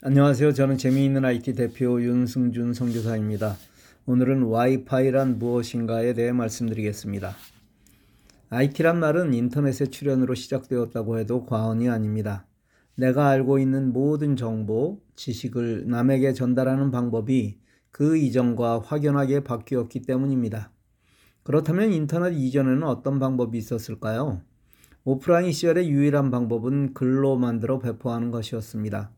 안녕하세요. 저는 재미있는 IT 대표 윤승준 선교사입니다. 오늘은 와이파이란 무엇인가에 대해 말씀드리겠습니다. IT란 말은 인터넷의 출현으로 시작되었다고 해도 과언이 아닙니다. 내가 알고 있는 모든 정보, 지식을 남에게 전달하는 방법이 그 이전과 확연하게 바뀌었기 때문입니다. 그렇다면 인터넷 이전에는 어떤 방법이 있었을까요? 오프라인 시절의 유일한 방법은 글로 만들어 배포하는 것이었습니다.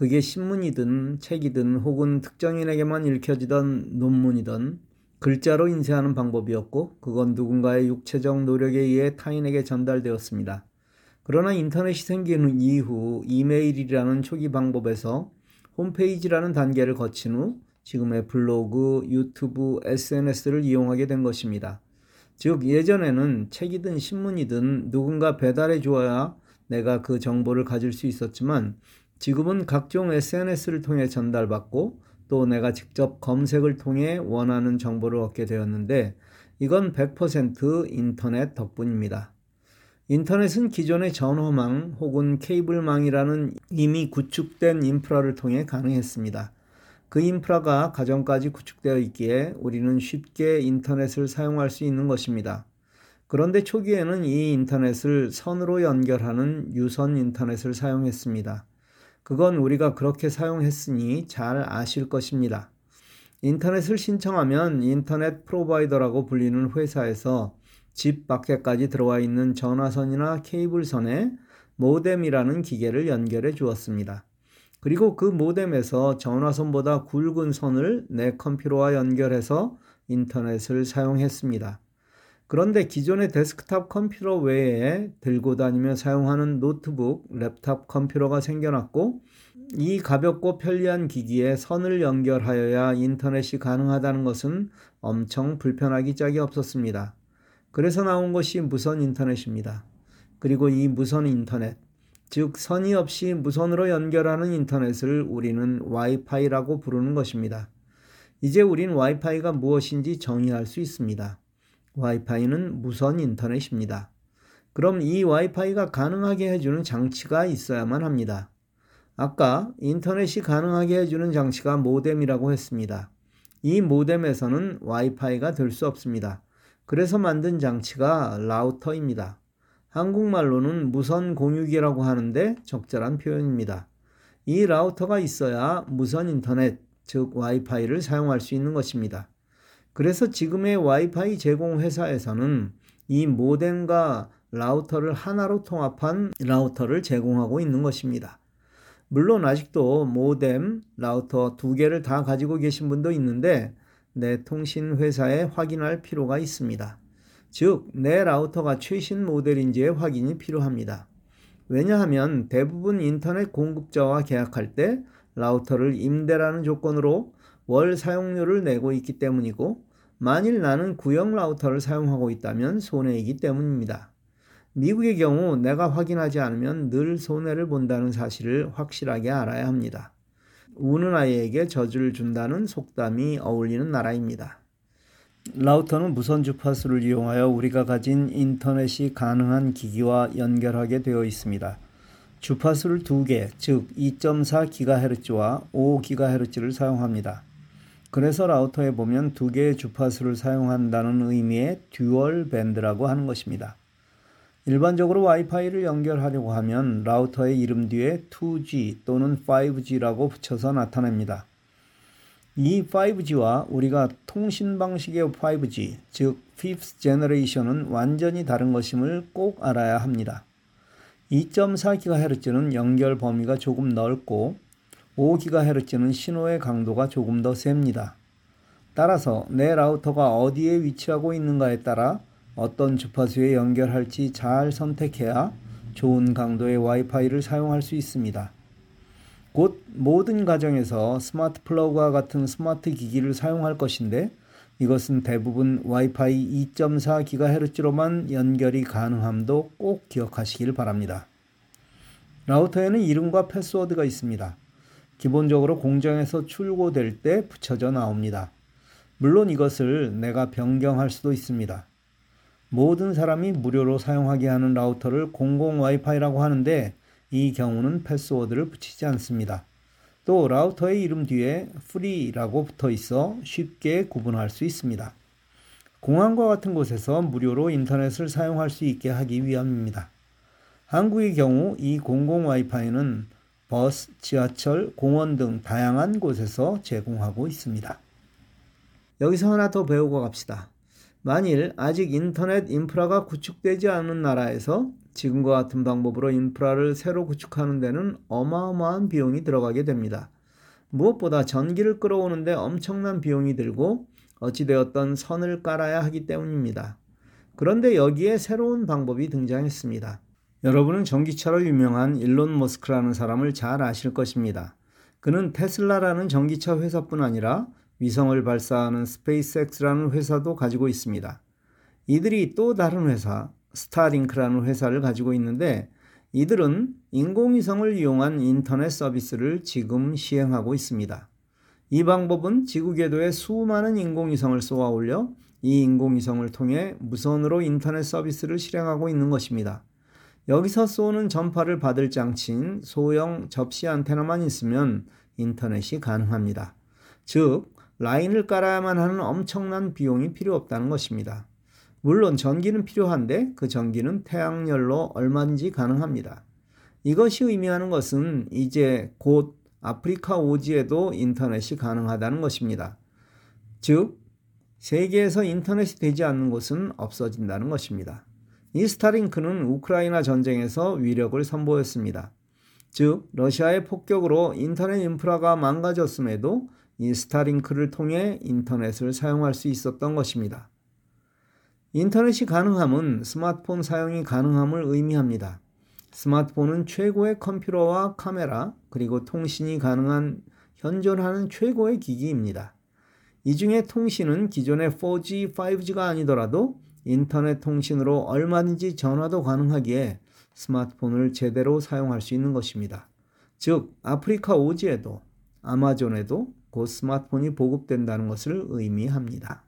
그게 신문이든 책이든 혹은 특정인에게만 읽혀지던 논문이든 글자로 인쇄하는 방법이었고 그건 누군가의 육체적 노력에 의해 타인에게 전달되었습니다. 그러나 인터넷이 생긴 이후 이메일이라는 초기 방법에서 홈페이지라는 단계를 거친 후 지금의 블로그, 유튜브, SNS를 이용하게 된 것입니다. 즉 예전에는 책이든 신문이든 누군가 배달해 주어야 내가 그 정보를 가질 수 있었지만 지금은 각종 SNS를 통해 전달받고 또 내가 직접 검색을 통해 원하는 정보를 얻게 되었는데 이건 100% 인터넷 덕분입니다. 인터넷은 기존의 전화망 혹은 케이블망이라는 이미 구축된 인프라를 통해 가능했습니다. 그 인프라가 가정까지 구축되어 있기에 우리는 쉽게 인터넷을 사용할 수 있는 것입니다. 그런데 초기에는 이 인터넷을 선으로 연결하는 유선 인터넷을 사용했습니다. 그건 우리가 그렇게 사용했으니 잘 아실 것입니다. 인터넷을 신청하면 인터넷 프로바이더라고 불리는 회사에서 집 밖에까지 들어와 있는 전화선이나 케이블선에 모뎀이라는 기계를 연결해 주었습니다. 그리고 그 모뎀에서 전화선보다 굵은 선을 내 컴퓨터와 연결해서 인터넷을 사용했습니다. 그런데 기존의 데스크탑 컴퓨터 외에 들고 다니며 사용하는 노트북, 랩탑 컴퓨터가 생겨났고 이 가볍고 편리한 기기에 선을 연결하여야 인터넷이 가능하다는 것은 엄청 불편하기 짝이 없었습니다. 그래서 나온 것이 무선 인터넷입니다. 그리고 이 무선 인터넷, 즉 선이 없이 무선으로 연결하는 인터넷을 우리는 와이파이라고 부르는 것입니다. 이제 우린 와이파이가 무엇인지 정의할 수 있습니다. 와이파이는 무선 인터넷입니다. 그럼 이 와이파이가 가능하게 해주는 장치가 있어야만 합니다. 아까 인터넷이 가능하게 해주는 장치가 모뎀이라고 했습니다. 이 모뎀에서는 와이파이가 될 수 없습니다. 그래서 만든 장치가 라우터입니다. 한국말로는 무선 공유기라고 하는데 적절한 표현입니다. 이 라우터가 있어야 무선 인터넷, 즉 와이파이를 사용할 수 있는 것입니다. 그래서 지금의 와이파이 제공 회사에서는 이 모뎀과 라우터를 하나로 통합한 라우터를 제공하고 있는 것입니다. 물론 아직도 모뎀, 라우터 두 개를 다 가지고 계신 분도 있는데 내 통신 회사에 확인할 필요가 있습니다. 즉, 내 라우터가 최신 모델인지의 확인이 필요합니다. 왜냐하면 대부분 인터넷 공급자와 계약할 때 라우터를 임대라는 조건으로 월 사용료를 내고 있기 때문이고 만일 나는 구형 라우터를 사용하고 있다면 손해이기 때문입니다. 미국의 경우 내가 확인하지 않으면 늘 손해를 본다는 사실을 확실하게 알아야 합니다. 우는 아이에게 저주를 준다는 속담이 어울리는 나라입니다. 라우터는 무선 주파수를 이용하여 우리가 가진 인터넷이 가능한 기기와 연결하게 되어 있습니다. 주파수를 두 개, 즉 2.4GHz와 5GHz를 사용합니다. 그래서 라우터에 보면 두 개의 주파수를 사용한다는 의미의 dual band라고 하는 것입니다. 일반적으로 와이파이를 연결하려고 하면 라우터의 이름 뒤에 2G 또는 5G라고 붙여서 나타냅니다. 이 5G와 우리가 통신 방식의 5G, 즉 Fifth Generation은 완전히 다른 것임을 꼭 알아야 합니다. 2.4GHz는 연결 범위가 조금 넓고 5GHz는 신호의 강도가 조금 더 셉니다. 따라서 내 라우터가 어디에 위치하고 있는가에 따라 어떤 주파수에 연결할지 잘 선택해야 좋은 강도의 와이파이를 사용할 수 있습니다. 곧 모든 가정에서 스마트 플러그와 같은 스마트 기기를 사용할 것인데 이것은 대부분 와이파이 2.4GHz로만 연결이 가능함도 꼭 기억하시길 바랍니다. 라우터에는 이름과 패스워드가 있습니다. 기본적으로 공장에서 출고될 때 붙여져 나옵니다. 물론 이것을 내가 변경할 수도 있습니다. 모든 사람이 무료로 사용하게 하는 라우터를 공공 와이파이라고 하는데 이 경우는 패스워드를 붙이지 않습니다. 또 라우터의 이름 뒤에 free라고 붙어 있어 쉽게 구분할 수 있습니다. 공항과 같은 곳에서 무료로 인터넷을 사용할 수 있게 하기 위함입니다. 한국의 경우 이 공공 와이파이는 버스, 지하철, 공원 등 다양한 곳에서 제공하고 있습니다. 여기서 하나 더 배우고 갑시다. 만일 아직 인터넷 인프라가 구축되지 않은 나라에서 지금과 같은 방법으로 인프라를 새로 구축하는 데는 어마어마한 비용이 들어가게 됩니다. 무엇보다 전기를 끌어오는데 엄청난 비용이 들고 어찌되었던 선을 깔아야 하기 때문입니다. 그런데 여기에 새로운 방법이 등장했습니다. 여러분은 전기차로 유명한 일론 머스크라는 사람을 잘 아실 것입니다. 그는 테슬라라는 전기차 회사뿐 아니라 위성을 발사하는 스페이스X라는 회사도 가지고 있습니다. 이들이 또 다른 회사, 스타링크라는 회사를 가지고 있는데 이들은 인공위성을 이용한 인터넷 서비스를 지금 시행하고 있습니다. 이 방법은 지구 궤도에 수많은 인공위성을 쏘아 올려 이 인공위성을 통해 무선으로 인터넷 서비스를 실행하고 있는 것입니다. 여기서 쏘는 전파를 받을 장치인 소형 접시 안테나만 있으면 인터넷이 가능합니다. 즉, 라인을 깔아야만 하는 엄청난 비용이 필요 없다는 것입니다. 물론 전기는 필요한데 그 전기는 태양열로 얼마든지 가능합니다. 이것이 의미하는 것은 이제 곧 아프리카 오지에도 인터넷이 가능하다는 것입니다. 즉, 세계에서 인터넷이 되지 않는 곳은 없어진다는 것입니다. 이 스타링크는 우크라이나 전쟁에서 위력을 선보였습니다. 즉, 러시아의 폭격으로 인터넷 인프라가 망가졌음에도 이 스타링크를 통해 인터넷을 사용할 수 있었던 것입니다. 인터넷이 가능함은 스마트폰 사용이 가능함을 의미합니다. 스마트폰은 최고의 컴퓨터와 카메라, 그리고 통신이 가능한 현존하는 최고의 기기입니다. 이 중에 통신은 기존의 4G, 5G가 아니더라도 인터넷 통신으로 얼마든지 전화도 가능하기에 스마트폰을 제대로 사용할 수 있는 것입니다. 즉, 아프리카 오지에도 아마존에도 곧 스마트폰이 보급된다는 것을 의미합니다.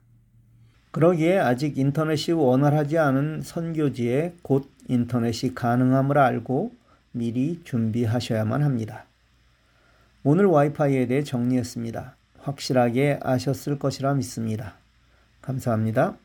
그러기에 아직 인터넷이 원활하지 않은 선교지에 곧 인터넷이 가능함을 알고 미리 준비하셔야만 합니다. 오늘 와이파이에 대해 정리했습니다. 확실하게 아셨을 것이라 믿습니다. 감사합니다.